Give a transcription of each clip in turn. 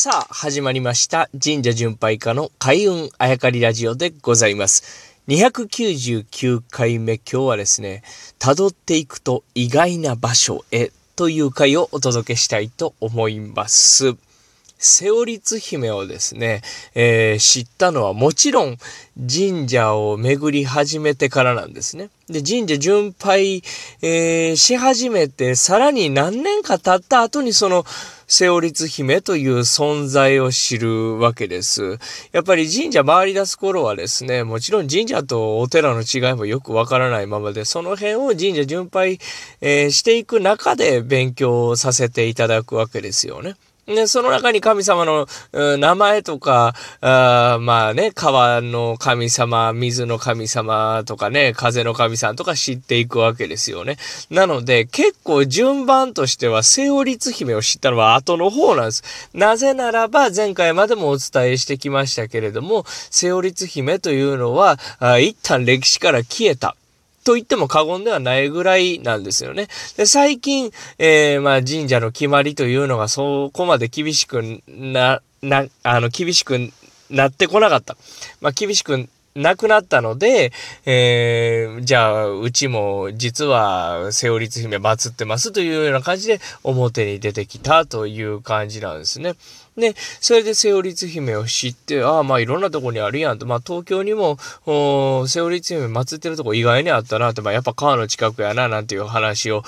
さあ、始まりました。神社巡拝家の開運あやかりラジオでございます。299回目、今日はですね、辿っていくと意外な場所へという回をお届けしたいと思います。セオリツ姫をですね、えー、知ったのはもちろん神社を巡り始めてからなんですね。で、神社巡拝、えー、し始めて、さらに何年か経った後にその、セオリツ姫という存在を知るわけです。やっぱり神社回り出す頃はですね、もちろん神社とお寺の違いもよくわからないままで、その辺を神社巡拝、えー、していく中で勉強させていただくわけですよね。で、その中に神様の、名前とか、あまあね、川の神様、水の神様とかね、風の神様とか知っていくわけですよね。なので、結構順番としては、セオリツ姫を知ったのは後の方なんです。なぜならば、前回までもお伝えしてきましたけれども、セオリツ姫というのは、一旦歴史から消えた。と言っても過言ではないぐらいなんですよね。で、最近、えー、まあ神社の決まりというのがそこまで厳しくな、な、あの、厳しくなってこなかった。まあ厳しくなくなったので、えー、じゃあ、うちも実は、セオリツ姫祀ってますというような感じで表に出てきたという感じなんですね。で、それでセオリツ姫を知って、ああ、まあいろんなとこにあるやんと。まあ東京にも、セオリツ姫祀ってるとこ意外にあったなって、まあやっぱ川の近くやな、なんていう話を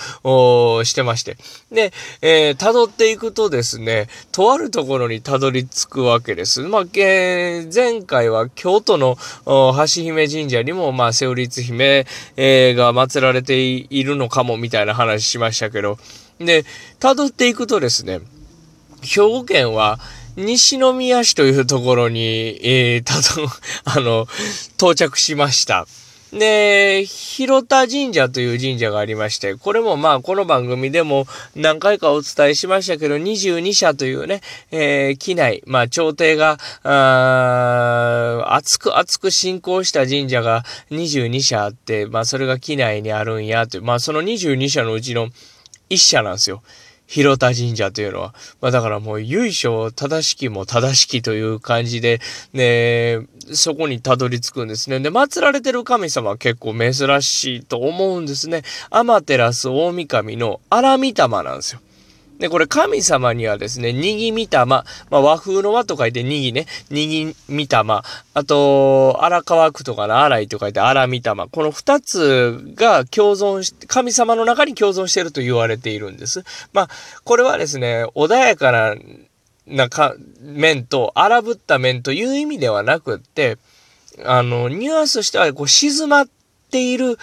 してまして。で、えー、辿っていくとですね、とあるところに辿り着くわけです。まあ、えー、前回は京都の橋姫神社にも、まあセオリツ姫、えー、が祀られているのかもみたいな話しましたけど、で、辿っていくとですね、兵庫県は西宮市というところに、えー、たと、あの、到着しました。で、広田神社という神社がありまして、これもまあこの番組でも何回かお伝えしましたけど、22社というね、えー、機内、まあ朝廷が、あ熱く熱く信仰した神社が22社あって、まあそれが機内にあるんやという、まあその22社のうちの1社なんですよ。広田神社というのは。まあだからもう由緒正しきも正しきという感じで、ね、そこにたどり着くんですね。で、祀られてる神様は結構珍しいと思うんですね。アマテラス大神の荒御霊なんですよ。で、これ神様にはですね、にぎみたま、まあ、和風の和と書いてにぎね、にぎみたま、あと、荒川区とかの荒いと書いて荒みたま、この二つが共存し、神様の中に共存していると言われているんです。まあ、これはですね、穏やかな、なか、面と、荒ぶった面という意味ではなくって、あの、ニュアンスとしては、こう、静まっている、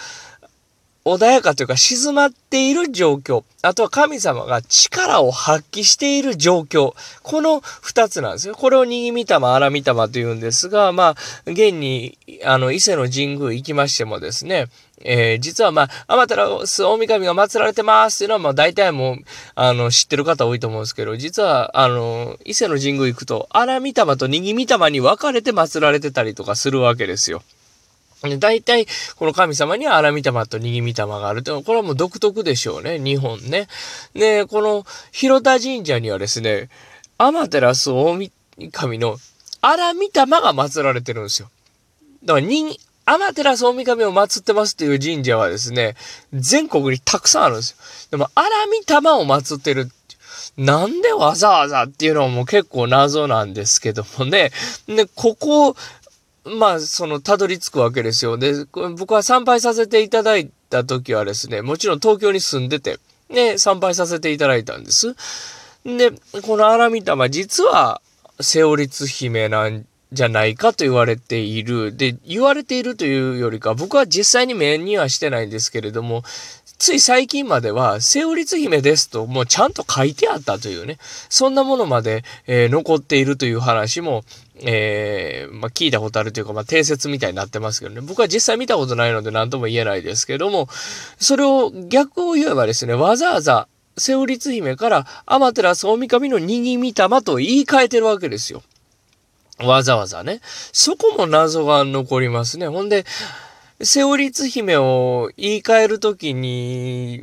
穏やかというか静まっている状況。あとは神様が力を発揮している状況。この二つなんですよ。これをにぎみたま、あらみたまというんですが、まあ、現に、あの、伊勢の神宮行きましてもですね、えー、実はまあ、アマテラス大神が祀られてますっていうのは、まあ大体もう、あの、知ってる方多いと思うんですけど、実は、あの、伊勢の神宮行くと、あらみたまとにぎみたまに分かれて祀られてたりとかするわけですよ。大体、この神様には荒御霊と逃げ霊があると。これはもう独特でしょうね。日本ね。で、この広田神社にはですね、天照大神の荒御霊が祀られてるんですよ。だから人、天照大神を祀ってますっていう神社はですね、全国にたくさんあるんですよ。でも、荒御霊を祀ってるなんでわざわざっていうのも結構謎なんですけどもね。で、ここ、まあ、その、たどり着くわけですよ。で、僕は参拝させていただいた時はですね、もちろん東京に住んでて、ね、参拝させていただいたんです。で、この荒御霊、実は、セオリツ姫なんじゃないかと言われている。で、言われているというよりか、僕は実際に目にはしてないんですけれども、つい最近までは、セオリツ姫ですと、もうちゃんと書いてあったというね、そんなものまで、えー、残っているという話も、えー、まあ、聞いたことあるというか、まあ、定説みたいになってますけどね。僕は実際見たことないので何とも言えないですけども、それを逆を言えばですね、わざわざ、セオリツ姫から、アマテラス大神のにぎみたまと言い換えてるわけですよ。わざわざね。そこも謎が残りますね。ほんで、セオリツ姫を言い換えるときに、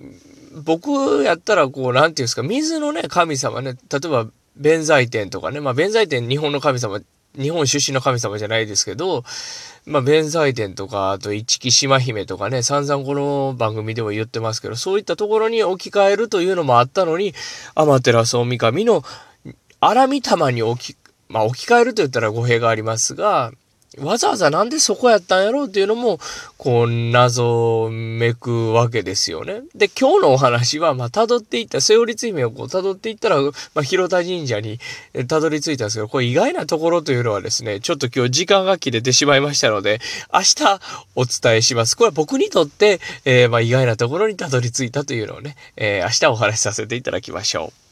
僕やったらこう、なんていうんですか、水のね、神様ね、例えば弁財天とかね、まあ、弁財天日本の神様、日本出身の神様じゃないですけど、まあ、弁財天とか、あと一木島姫とかね、散々この番組でも言ってますけど、そういったところに置き換えるというのもあったのに、天照大神の荒御霊に置き、まあ、置き換えると言ったら語弊がありますが、わざわざなんでそこやったんやろうっていうのも、こう、謎めくわけですよね。で、今日のお話は、まあ、辿っていった、セオリツ姫をこう辿っていったら、まあ、広田神社に辿り着いたんですけど、これ意外なところというのはですね、ちょっと今日時間が切れてしまいましたので、明日お伝えします。これは僕にとって、えー、まあ、意外なところに辿り着いたというのをね、えー、明日お話しさせていただきましょう。